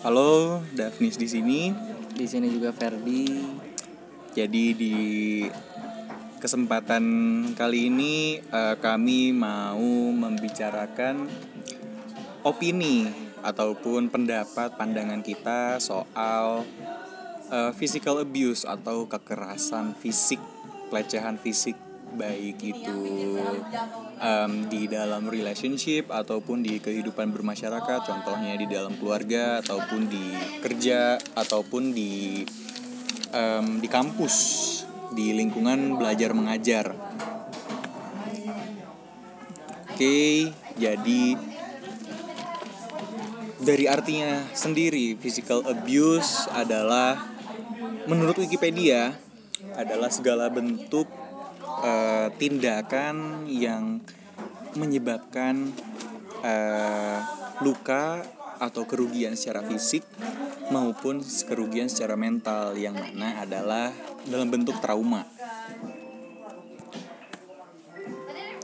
Halo, Daphnis di sini. Di sini juga Ferdi. Jadi di kesempatan kali ini eh, kami mau membicarakan opini ataupun pendapat pandangan kita soal eh, physical abuse atau kekerasan fisik, pelecehan fisik baik itu em, di dalam relationship ataupun di kehidupan bermasyarakat, contohnya di dalam keluarga ataupun di kerja ataupun di em, di kampus, di lingkungan belajar mengajar. Oke, jadi dari artinya sendiri physical abuse adalah menurut Wikipedia adalah segala bentuk eh, tindakan yang menyebabkan eh, luka atau kerugian secara fisik maupun kerugian secara mental yang mana adalah dalam bentuk trauma.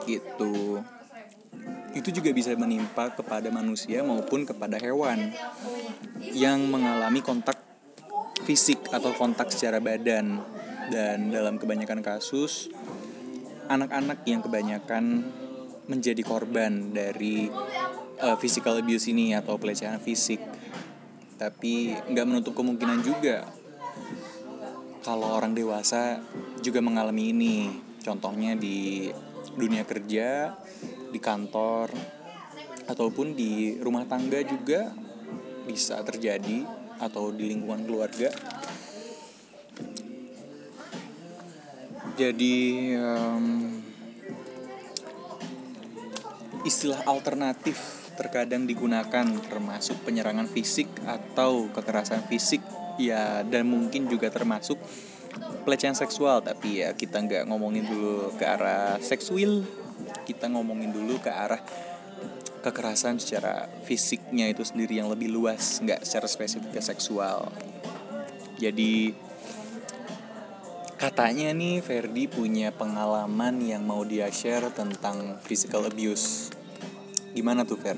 Gitu. Itu juga bisa menimpa kepada manusia maupun kepada hewan yang mengalami kontak fisik atau kontak secara badan dan dalam kebanyakan kasus anak-anak yang kebanyakan menjadi korban dari uh, physical abuse ini atau pelecehan fisik. Tapi nggak menutup kemungkinan juga kalau orang dewasa juga mengalami ini. Contohnya di dunia kerja di kantor ataupun di rumah tangga juga bisa terjadi atau di lingkungan keluarga jadi em, istilah alternatif terkadang digunakan termasuk penyerangan fisik atau kekerasan fisik. Ya dan mungkin juga termasuk pelecehan seksual. Tapi ya kita nggak ngomongin dulu ke arah seksual kita ngomongin dulu ke arah kekerasan secara fisiknya itu sendiri yang lebih luas nggak secara spesifik ke seksual. Jadi katanya nih Ferdi punya pengalaman yang mau dia share tentang physical abuse gimana tuh Fer?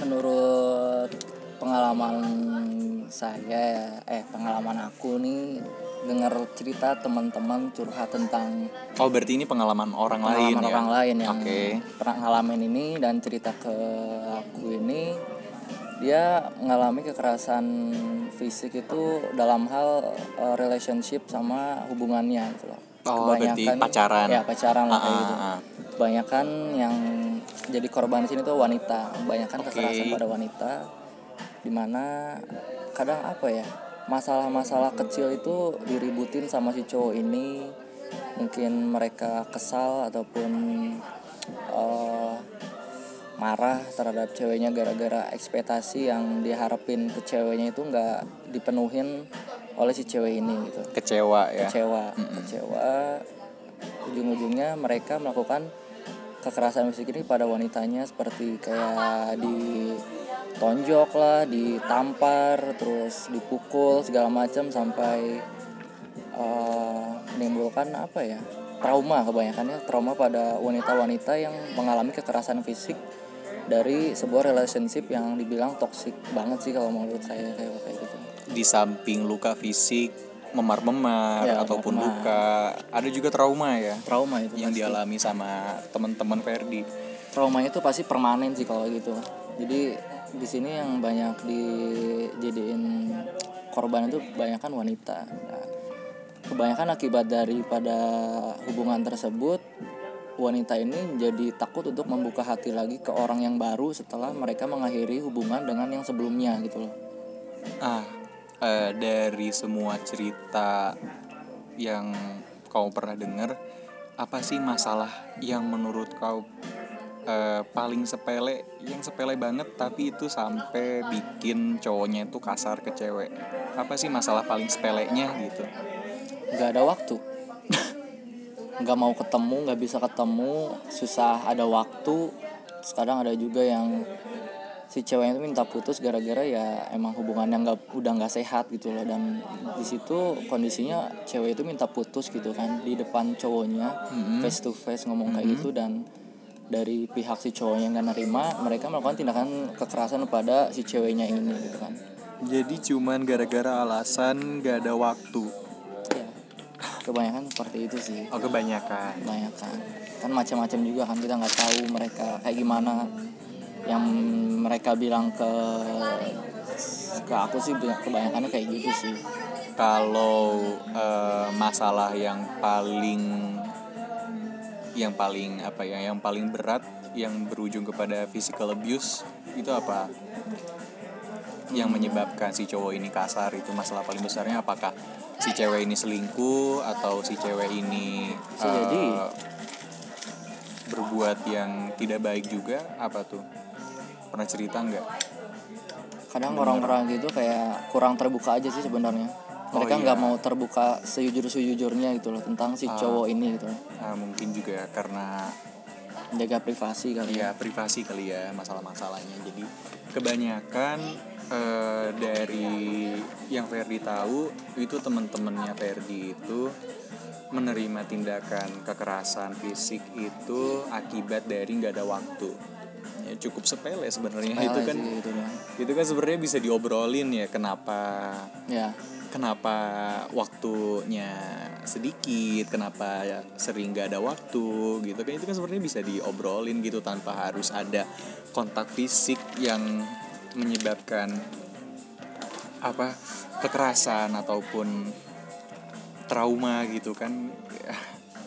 Menurut pengalaman saya ya, eh pengalaman aku nih dengar cerita teman-teman curhat tentang Oh berarti ini pengalaman orang lain pengalaman ya? orang lain yang Oke. pernah ngalamin ini dan cerita ke aku ini dia mengalami kekerasan fisik itu dalam hal uh, relationship sama hubungannya gitu loh. Oh, berarti pacaran. Ya, pacaran lah kayak Ah, gitu. ah, ah. Kebanyakan yang jadi korban di sini tuh wanita. Kebanyakan Oke. kekerasan pada wanita di mana kadang apa ya masalah-masalah kecil itu diributin sama si cowok ini mungkin mereka kesal ataupun eh, marah terhadap ceweknya gara-gara ekspektasi yang diharapin ke ceweknya itu nggak dipenuhin oleh si cewek ini gitu. Kecewa ya? kecewa kecewa. Ujung-ujungnya mereka melakukan kekerasan fisik ini pada wanitanya seperti kayak ditonjok lah ditampar terus dipukul segala macam sampai eh, menimbulkan apa ya? Trauma kebanyakannya trauma pada wanita-wanita yang mengalami kekerasan fisik dari sebuah relationship yang dibilang toksik banget sih kalau menurut saya kayak kayak gitu Di samping luka fisik, memar-memar Ya, ataupun memar-memar. luka, ada juga trauma ya trauma itu yang pasti. dialami sama teman-teman Ferdi. trauma itu pasti permanen sih kalau gitu jadi di sini yang banyak dijadiin korban itu kebanyakan wanita Nah, kebanyakan akibat daripada hubungan tersebut wanita ini jadi takut untuk membuka hati lagi ke orang yang baru setelah mereka mengakhiri hubungan dengan yang sebelumnya gitu loh Ah, eh, dari semua cerita yang kau pernah dengar, apa sih masalah yang menurut kau eh, paling sepele, yang sepele banget tapi itu sampai bikin cowoknya itu kasar ke cewek? Apa sih masalah paling sepelenya gitu? nggak ada waktu nggak mau ketemu nggak bisa ketemu susah ada waktu. Sekarang ada juga yang si ceweknya itu minta putus gara-gara ya emang hubungannya nggak udah nggak sehat gitu loh. Dan di situ kondisinya cewek itu minta putus gitu kan di depan cowoknya face to face ngomong kayak gitu. Dan dari pihak si cowoknya nggak nerima mereka melakukan tindakan kekerasan pada si ceweknya ini gitu kan. Jadi cuman gara-gara alasan gak ada waktu kebanyakan seperti itu sih. Oh kebanyakan. Kebanyakan. Kan macam-macam juga kan kita nggak tahu mereka kayak gimana. Yang mereka bilang ke ke aku sih kebanyakannya kayak gitu sih. Kalau eh, masalah yang paling yang paling apa ya yang paling berat yang berujung kepada physical abuse itu apa? Yang menyebabkan si cowok ini kasar itu masalah paling besarnya apakah si cewek ini selingkuh atau si cewek ini Bisa jadi. eh, berbuat yang tidak baik juga apa tuh? Pernah cerita nggak? Kadang orang-orang gitu kayak kurang terbuka aja sih sebenarnya. Mereka iya. nggak mau terbuka sejujur sejujurnya gitu loh tentang si cowok ini gitu Ah, mungkin juga karena jaga privasi kali ya. Ya privasi kali ya masalah-masalahnya. Jadi kebanyakan eh, dari yang Ferdi tahu itu teman-temannya Ferdi itu menerima tindakan kekerasan fisik itu akibat dari nggak ada waktu. Ya cukup sepele sebenarnya itu kan sih gitu doang. itu kan sebenarnya bisa diobrolin ya kenapa ya. kenapa waktunya sedikit, kenapa sering gak ada waktu gitu kan. Itu kan sebenarnya bisa diobrolin gitu tanpa harus ada kontak fisik yang menyebabkan apa kekerasan ataupun trauma gitu kan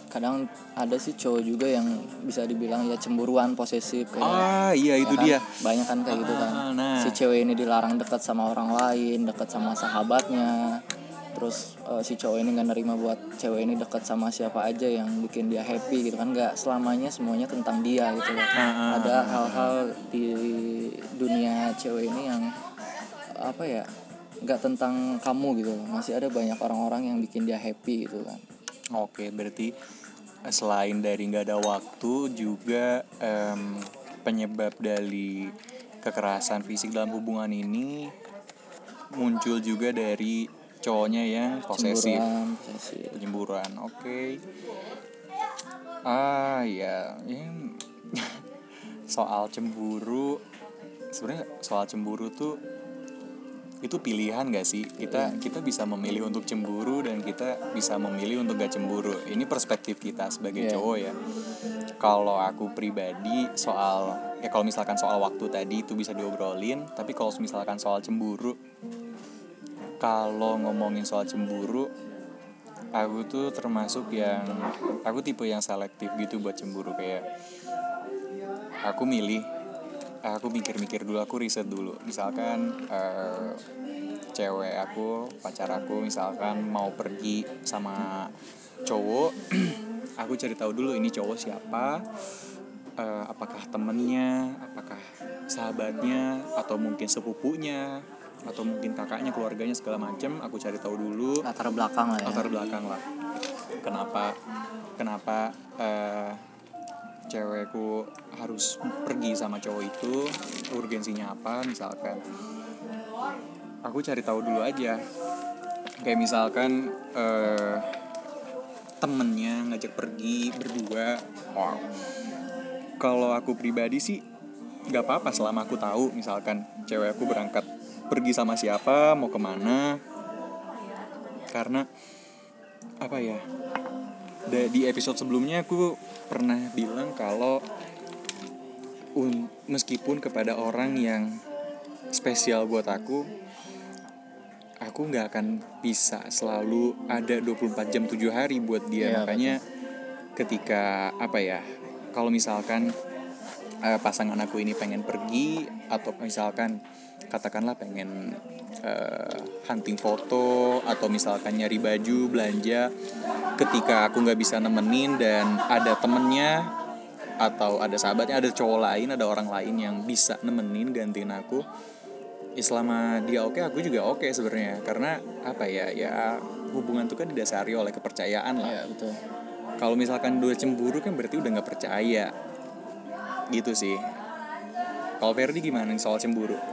kadang ada sih cowok juga yang bisa dibilang ya cemburuan posesif kayak ah iya itu ya kan? dia banyak kan kayak gitu kan Ah, nah. si cewek ini dilarang dekat sama orang lain dekat sama sahabatnya terus eh, si cowok ini nggak nerima buat cewek ini dekat sama siapa aja yang bikin dia happy gitu kan. Nggak selamanya semuanya tentang dia gitu loh. Ah, ada hal-hal di dunia cewek ini yang apa ya nggak tentang kamu gitu loh. Masih ada banyak orang-orang yang bikin dia happy gitu kan. Oke, berarti eh, selain dari nggak ada waktu juga em, penyebab dari kekerasan fisik dalam hubungan ini muncul juga dari cowoknya yang posesif, penyemburuan. Oke. Ah ya, ini soal cemburu. Sebenarnya soal cemburu tuh itu pilihan gak sih? Kita kita bisa memilih untuk cemburu dan kita bisa memilih untuk gak cemburu. Ini perspektif kita sebagai Iya. cowok ya. Kalau aku pribadi soal ya kalau misalkan soal waktu tadi itu bisa diobrolin tapi kalau misalkan soal cemburu kalau ngomongin soal cemburu aku tuh termasuk yang aku tipe yang selektif gitu buat cemburu kayak aku milih aku mikir-mikir dulu aku riset dulu. Misalkan eh, cewek aku pacar aku misalkan mau pergi sama cowok aku cari tahu dulu ini cowok siapa eh, apakah temennya apakah sahabatnya atau mungkin sepupunya atau mungkin kakaknya keluarganya segala macem aku cari tahu dulu. Latar belakang lah ya. Latar belakang lah. Kenapa kenapa eh, cewekku harus pergi sama cowok itu? Urgensinya apa misalkan? Aku cari tahu dulu aja. Kayak misalkan eh, temennya ngajak pergi berdua. Wow. Kalau aku pribadi sih nggak apa-apa selama aku tahu misalkan cewek aku berangkat pergi sama siapa mau ke mana. Karena apa ya di episode sebelumnya aku pernah bilang kalau un- meskipun kepada orang yang spesial buat aku aku nggak akan bisa selalu ada 24 jam 7 hari buat dia. Iya, makanya ketika apa ya kalau misalkan eh, pasangan aku ini pengen pergi atau misalkan katakanlah pengen eh, hunting foto atau misalkan nyari baju belanja ketika aku nggak bisa nemenin dan ada temennya atau ada sahabatnya ada cowok lain ada orang lain yang bisa nemenin gantiin aku ya selama dia oke aku juga oke sebenarnya. Karena apa ya ya hubungan itu kan didasari oleh kepercayaan lah. Betul. Kalau misalkan udah cemburu kan berarti udah nggak percaya. Gitu sih. Kalau Ferdi gimana nih soal cemburu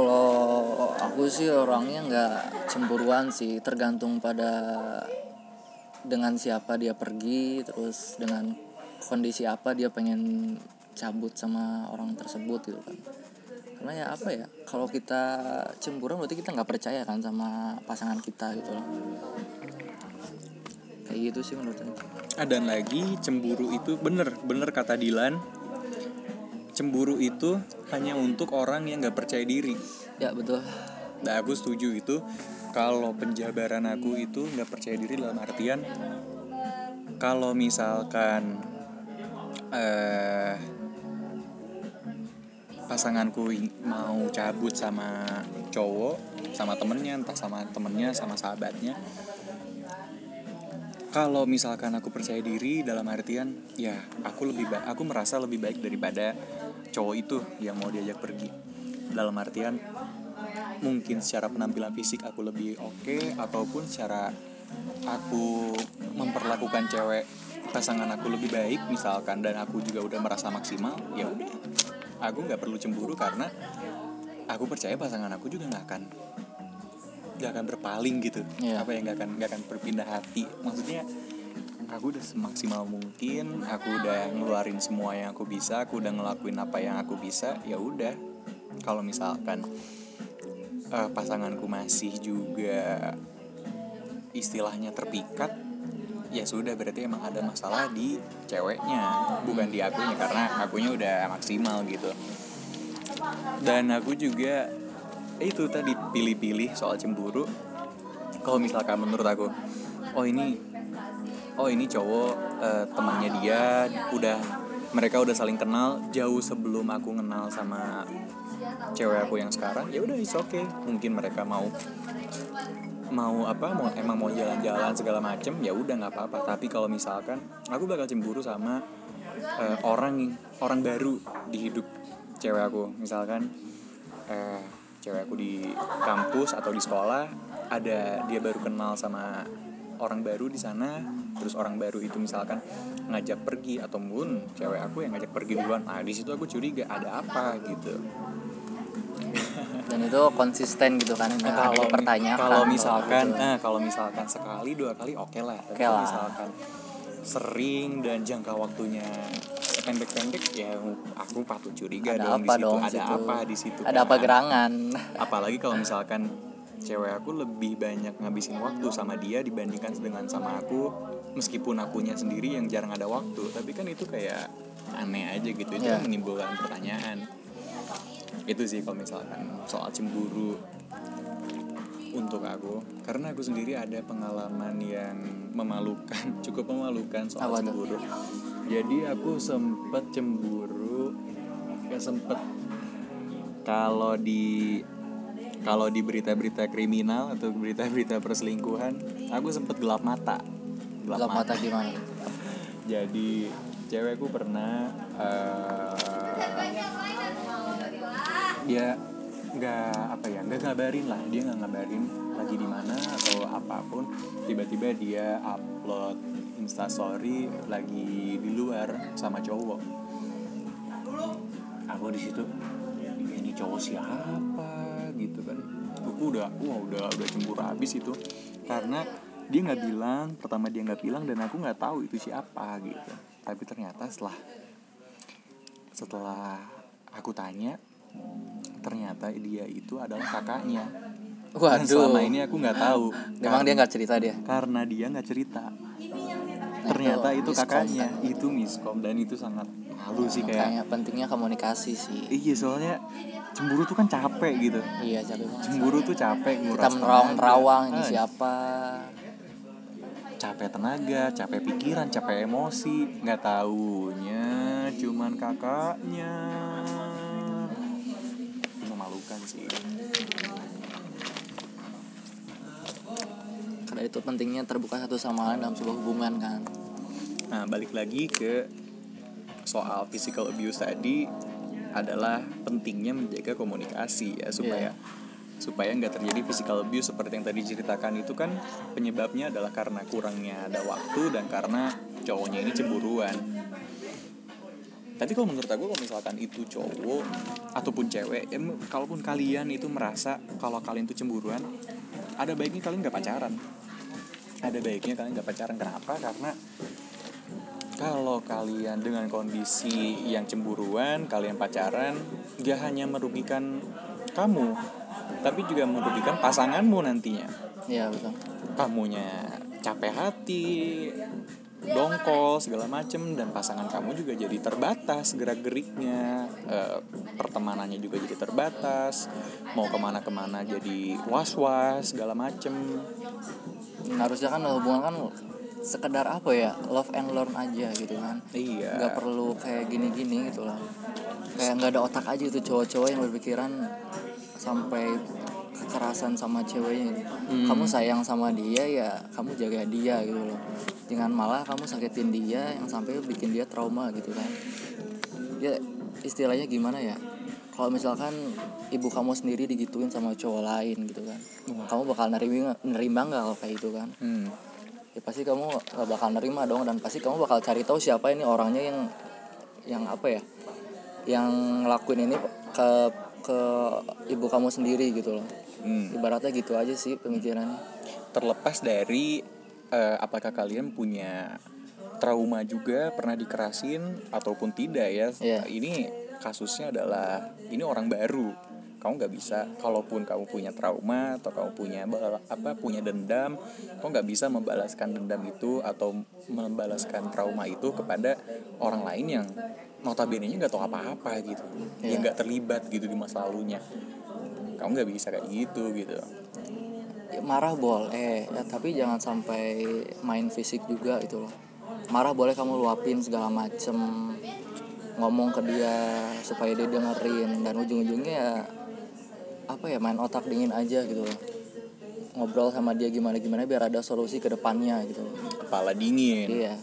kalau aku sih orangnya nggak cemburuan sih tergantung pada dengan siapa dia pergi terus dengan kondisi apa dia pengen cabut sama orang tersebut gitu kan. Karena ya apa ya kalau kita cemburu berarti kita nggak percaya kan sama pasangan kita gitu loh. Kayak gitu sih menurut saya Ah, dan lagi cemburu itu bener bener kata Dilan cemburu itu hanya untuk orang yang nggak percaya diri. Ya betul. Nah aku setuju itu. Kalau penjabaran aku itu nggak percaya diri dalam artian kalau misalkan eh pasanganku mau cabut sama cowok sama temennya entah sama temennya sama sahabatnya kalau misalkan aku percaya diri dalam artian ya aku lebih aku merasa lebih baik daripada cowok itu yang mau diajak pergi. Dalam artian mungkin secara penampilan fisik aku lebih oke ataupun secara aku memperlakukan cewek pasangan aku lebih baik misalkan dan aku juga udah merasa maksimal ya udah. Aku nggak perlu cemburu karena aku percaya pasangan aku juga nggak akan nggak akan berpaling gitu. Iya. apa yang nggak akan nggak akan berpindah hati. Maksudnya aku udah semaksimal mungkin aku udah ngeluarin semua yang aku bisa aku udah ngelakuin apa yang aku bisa ya udah. Kalau misalkan eh, pasanganku masih juga istilahnya terpikat ya sudah berarti emang ada masalah di ceweknya bukan di akunya karena akunya udah maksimal gitu. Dan aku juga itu tadi pilih-pilih soal cemburu. Kalau misalkan menurut aku oh ini oh ini cowok eh, temannya dia udah mereka udah saling kenal jauh sebelum aku kenal sama cewek aku yang sekarang. Ya udah it's okay. Mungkin mereka mau mau apa mau emang mau jalan-jalan segala macem ya udah nggak apa-apa. Tapi kalau misalkan aku bakal cemburu sama eh, orang orang baru di hidup cewek aku. Misalkan eh, cewek aku di kampus atau di sekolah ada dia baru kenal sama orang baru di sana terus orang baru itu misalkan ngajak pergi ataupun cewek aku yang ngajak pergi duluan nah di situ aku curiga ada apa gitu dan itu konsisten gitu kan ada kalau pertanyaan kalau misalkan gitu. nah kalau misalkan sekali dua kali oke lah tapi kalau lah. misalkan sering dan jangka waktunya pendek-pendek ya aku patut curiga ada dong apa di situ dong ada situ? apa di situ ada apa kan. gerangan apalagi kalau misalkan cewek aku lebih banyak ngabisin waktu sama dia dibandingkan dengan sama aku. Meskipun akunya sendiri yang jarang ada waktu tapi kan itu kayak aneh aja gitu. Itu kan menimbulkan pertanyaan. Itu sih kalau misalkan soal cemburu untuk aku. Karena aku sendiri ada pengalaman yang memalukan cukup memalukan soal Apa cemburu. Jadi aku sempet cemburu ya sempet. Kalau di kalau di berita-berita kriminal atau berita-berita perselingkuhan aku sempet gelap mata. Gelap mata. gimana? Jadi cewekku pernah eh, dia nggak apa ya nggak ngabarin lah. Dia nggak ngabarin lagi di mana atau apa pun. Tiba-tiba dia upload instastory lagi di luar sama cowok. Aku di situ ini cowok siapa gitu kan. Aku udah wah udah udah cemburu habis itu. Karena dia nggak bilang pertama dia nggak bilang dan aku nggak tahu itu siapa gitu. Tapi ternyata setelah setelah aku tanya ternyata dia itu adalah kakaknya. Dan waduh. selama ini aku nggak tahu. Memang dia nggak cerita dia? Karena dia nggak cerita ternyata itu miskom kakaknya. kan. itu miskom dan itu sangat malu sih kayak makanya pentingnya komunikasi sih. Iya soalnya cemburu tuh kan capek gitu. Iya capek banget. Cemburu tuh capek kita nguras menerawang-nerawang ini siapa? Capek tenaga capek pikiran capek emosi. Nggak taunya cuman kakaknya. Memalukan sih karena itu pentingnya terbuka satu sama lain dalam sebuah hubungan kan Nah, balik lagi ke soal physical abuse tadi adalah pentingnya menjaga komunikasi ya supaya supaya nggak terjadi physical abuse seperti yang tadi ceritakan itu kan penyebabnya adalah karena kurangnya ada waktu dan karena cowoknya ini cemburuan. Tapi kalau menurut aku kalau misalkan itu cowok ataupun cewek, em, kalaupun kalian itu merasa kalau kalian itu cemburuan, ada baiknya kalian nggak pacaran. Ada baiknya kalian nggak pacaran. Kenapa? Karena kalau kalian dengan kondisi yang cemburuan kalian pacaran gak hanya merugikan kamu tapi juga merugikan pasanganmu nantinya iya betul kamunya capek hati dongkol segala macem dan pasangan kamu juga jadi terbatas gerak geriknya pertemanannya juga jadi terbatas mau ke mana ke mana jadi was was segala macem harusnya kan hubungan kan sekedar apa ya love and learn aja gitu kan. Iya. Nggak perlu kayak gini-gini gitu loh kayak nggak ada otak aja itu cowok-cowok yang berpikiran sampai kekerasan sama ceweknya gitu. Hmm. kamu sayang sama dia ya kamu jaga dia gitu loh. Jangan malah kamu sakitin dia yang sampai bikin dia trauma gitu kan. Ya istilahnya gimana ya kalau misalkan ibu kamu sendiri digituin sama cowok lain gitu kan kamu bakal nerima nerima nggak kalau kayak gitu kan hmm. ya pasti kamu gak bakal nerima dong dan pasti kamu bakal cari tahu siapa ini orangnya yang yang apa ya yang ngelakuin ini ke ke ibu kamu sendiri gitu loh Hmm. ibaratnya gitu aja sih pemikirannya terlepas dari eh, apakah kalian punya trauma juga pernah dikerasin ataupun tidak ya Iya. ini kasusnya adalah ini orang baru. Kamu nggak bisa kalaupun kamu punya trauma atau kamu punya apa punya dendam kamu nggak bisa membalaskan dendam itu atau membalaskan trauma itu kepada orang lain yang notabene nya nggak tahu apa-apa gitu. Iya. yang nggak terlibat gitu di masa lalunya. Kamu nggak bisa kayak gitu gitu. Ya, marah boleh ya, tapi jangan sampai main fisik juga gitu loh. Marah boleh kamu luapin segala macem ngomong ke dia supaya dia dengerin dan ujung-ujungnya ya apa ya main otak dingin aja gitu loh ngobrol sama dia gimana gimana biar ada solusi ke depannya gitu loh kepala dingin iya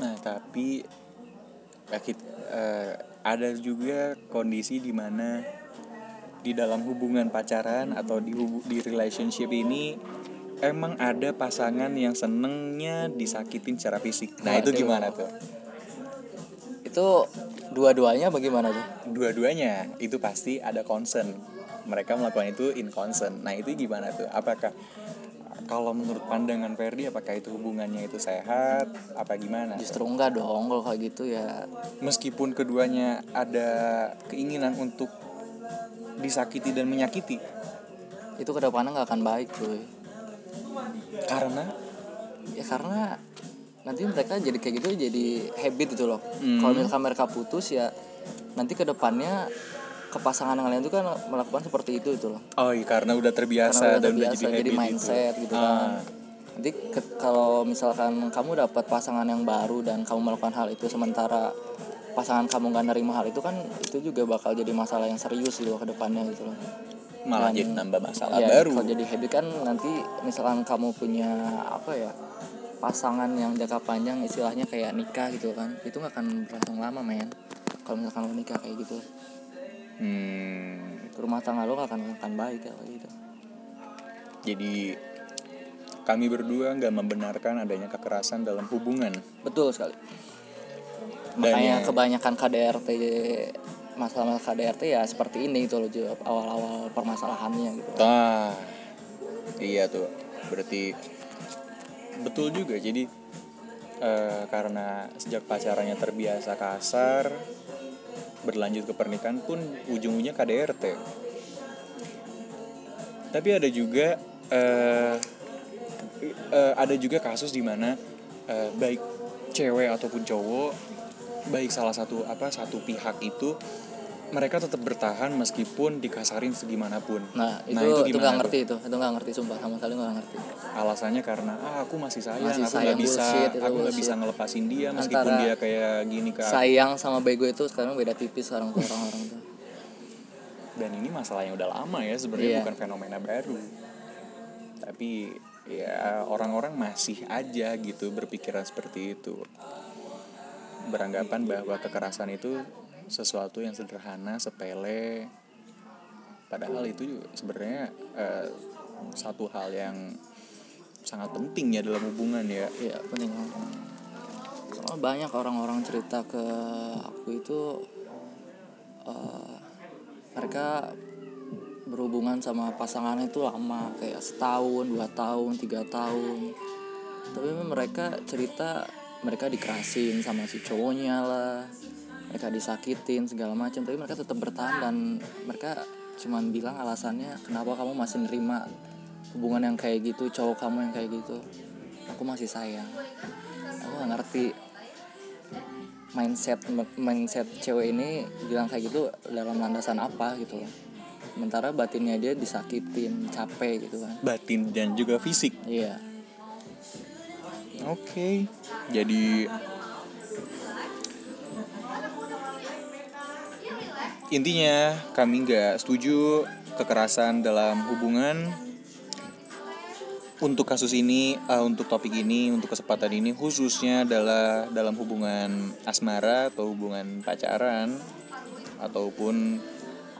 Nah, tapi kit- eh, ada juga kondisi di mana di dalam hubungan pacaran atau di hubu- di relationship ini emang ada pasangan yang senengnya disakitin secara fisik. Nah, itu Waduh. gimana tuh? Itu dua-duanya bagaimana tuh Dua-duanya itu pasti ada concern. Mereka melakukan itu in concern. Nah, itu gimana tuh? Apakah kalau menurut pandangan Ferdi apakah itu hubungannya itu sehat apa gimana? justru enggak dong kalau kayak gitu ya meskipun keduanya ada keinginan untuk disakiti dan menyakiti itu ke depannya nggak akan baik cuy karena ya karena nanti mereka jadi kayak gitu jadi habit gitu loh. Hmm. kalau misalkan mereka putus ya nanti ke depannya ke pasangan yang lain itu kan melakukan seperti itu gitu loh. Oh iya karena udah terbiasa karena udah dan udah biasa jadi, jadi, mindset itu. gitu Ah, kan. Nanti ke- kalau misalkan kamu dapat pasangan yang baru dan kamu melakukan hal itu sementara pasangan kamu nggak nerima hal itu kan itu juga bakal jadi masalah yang serius gitu loh ke depannya gitu loh. Malah Dan- jadi nambah masalah ya, baru. kalau jadi habit kan nanti misalkan kamu punya apa ya pasangan yang jangka panjang istilahnya kayak nikah gitu kan. Itu nggak akan berlangsung lama men. Kalau misalkan lo nikah kayak gitu. Hmm, rumah tangga lo gak akan akan baik kayak gitu. Jadi kami berdua nggak membenarkan adanya kekerasan dalam hubungan. Betul sekali. Dan makanya ya- kebanyakan KDRT masalah KDRT ya seperti ini gitu loh jawab awal-awal permasalahannya gitu. Ah iya tuh. Berarti betul juga jadi eh, karena sejak pacarannya terbiasa kasar berlanjut ke pernikahan pun ujung-ujungnya KDRT tapi ada juga eh, eh, ada juga kasus di mana baik cewek ataupun cowok baik salah satu apa satu pihak itu mereka tetap bertahan meskipun dikasarin segimanapun nah itu Nah, itu, nggak tuh? ngerti itu itu nggak ngerti sumpah sama sekali nggak ngerti alasannya karena ah aku masih sayang Masih aku sayang, nggak bisa bullshit, itu aku bullshit. bisa ngelepasin dia meskipun Antara dia kayak gini aku. sayang sama bego itu sekarang beda tipis sekarang tuh orang-orang tuh dan ini masalah yang udah lama ya sebenarnya Iya. bukan fenomena baru tapi ya orang-orang masih aja gitu berpikiran seperti itu beranggapan bahwa kekerasan itu sesuatu yang sederhana sepele. Padahal itu sebenarnya eh, satu hal yang sangat penting ya dalam hubungan ya. Iya penting. Soalnya banyak orang-orang cerita ke aku itu eh, mereka berhubungan sama pasangannya itu lama kayak setahun dua tahun tiga tahun. Tapi mereka cerita mereka dikerasin sama si cowoknya lah mereka disakitin segala macam. Tapi mereka tetap bertahan dan mereka cuman bilang alasannya kenapa kamu masih nerima hubungan yang kayak gitu cowok kamu yang kayak gitu? Aku masih sayang. Aku gak ngerti mindset mindset cewek ini bilang kayak gitu dalam landasan apa gitu. Sementara batinnya dia disakitin capek gitu kan. Batin dan juga fisik. Iya. Oke. Jadi intinya kami nggak setuju kekerasan dalam hubungan untuk kasus ini uh, untuk topik ini untuk kesempatan ini khususnya adalah dalam hubungan asmara atau hubungan pacaran ataupun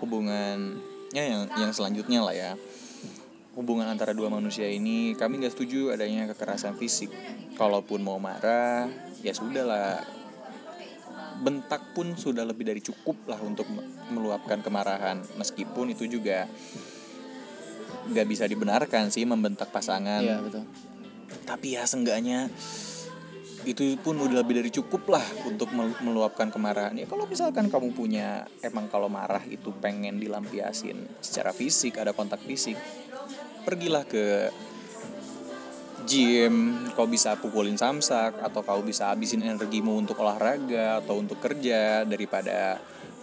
hubungannya yang yang selanjutnya lah ya. Hubungan antara dua manusia ini kami nggak setuju adanya kekerasan fisik. Kalaupun mau marah ya sudah lah bentak pun sudah lebih dari cukup lah untuk meluapkan kemarahan. Meskipun itu juga nggak bisa dibenarkan sih membentak pasangan. Iya betul. Tapi ya seenggaknya itu pun udah lebih dari cukup lah untuk mel- meluapkan kemarahan. Ya kalau misalkan kamu punya emang kalau marah itu pengen dilampiasin secara fisik ada kontak fisik pergilah ke gym kau bisa pukulin samsak atau kau bisa habisin energimu untuk olahraga atau untuk kerja daripada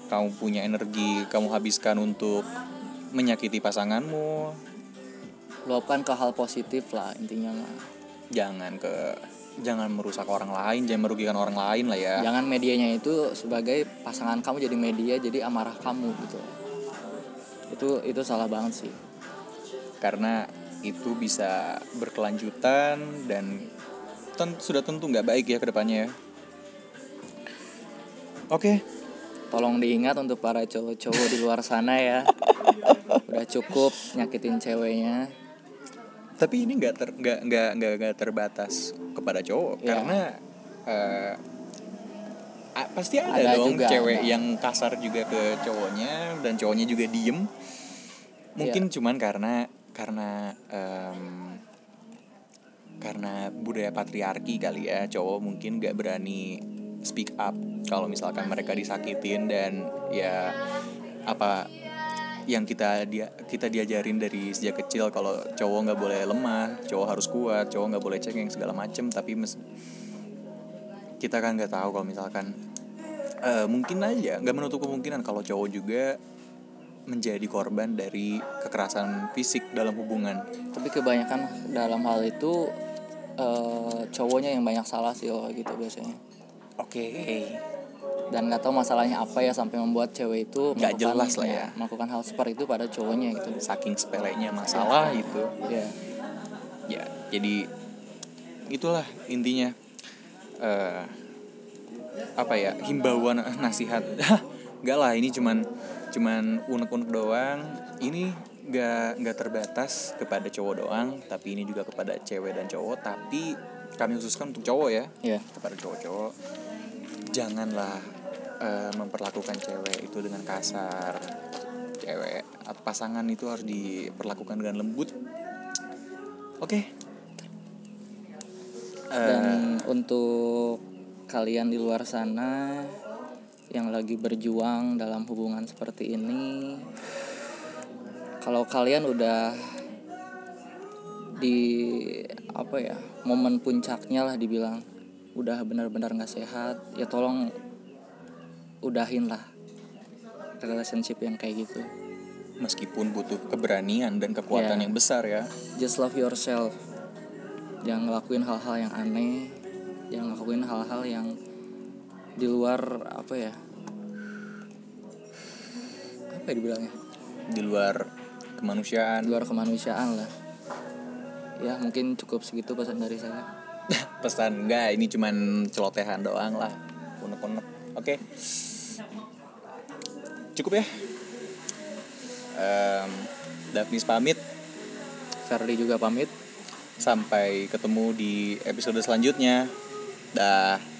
kamu punya energi kamu habiskan untuk menyakiti pasanganmu. Luapkan ke hal positif lah intinya mah. Jangan ke jangan merusak orang lain jangan merugikan orang lain lah ya. Jangan medianya itu sebagai pasangan kamu jadi media jadi amarah kamu gitu. Itu itu salah banget sih. Karena itu bisa berkelanjutan dan ten- sudah tentu nggak baik ya ke depannya ya oke tolong diingat untuk para cowok-cowok di luar sana ya udah cukup nyakitin ceweknya tapi ini nggak ter nggak nggak nggak nggak terbatas kepada cowok Iya. karena a- pasti ada, Ada dong juga, cewek ada. yang kasar juga ke cowoknya dan cowoknya juga diem mungkin Iya. cuman karena karena em, karena budaya patriarki kali ya cowok mungkin nggak berani speak up kalau misalkan mereka disakitin dan ya apa yang kita dia kita diajarin dari sejak kecil kalau cowok nggak boleh lemah cowok harus kuat cowok nggak boleh cengeng segala macem. Tapi mes- kita kan nggak tahu kalau misalkan eh, mungkin aja nggak menutup kemungkinan kalau cowok juga menjadi korban dari kekerasan fisik dalam hubungan? Tapi kebanyakan dalam hal itu eh, cowoknya yang banyak salah sih kalau gitu biasanya. Oke. Dan nggak tahu masalahnya apa ya sampai membuat cewek itu Nggak melakukan- jelas lah ya. melakukan hal seperti itu pada cowoknya gitu. Saking sepelenya masalah itu ya ya jadi itulah intinya eh apa ya himbauan nasihat nggak lah ini cuman cuman unek-unek doang. Ini nggak nggak terbatas kepada cowok doang tapi ini juga kepada cewek dan cowok. Tapi kami khususkan untuk cowok ya. Ya kepada cowok-cowok. Janganlah eh, memperlakukan cewek itu dengan kasar. Cewek atau pasangan itu harus diperlakukan dengan lembut. Oke. Eh, dan untuk kalian di luar sana yang lagi berjuang dalam hubungan seperti ini kalau kalian udah di apa ya momen puncaknya lah dibilang udah benar-benar nggak sehat ya tolong udahin lah relationship yang kayak gitu. Meskipun butuh keberanian dan kekuatan Ya. yang besar ya. Just love yourself. Jangan ngelakuin hal-hal yang aneh. Jangan ngelakuin hal-hal yang di luar apa ya? Apa ya dibilangnya? Di luar kemanusiaan. Di luar kemanusiaan lah. Ya mungkin cukup segitu pesan dari saya. Pesan enggak ini cuman celotehan doang lah. Unek-unek. Oke. Cukup ya. Em, Daphnis pamit. Ferdi juga pamit. Sampai ketemu di episode selanjutnya. Dah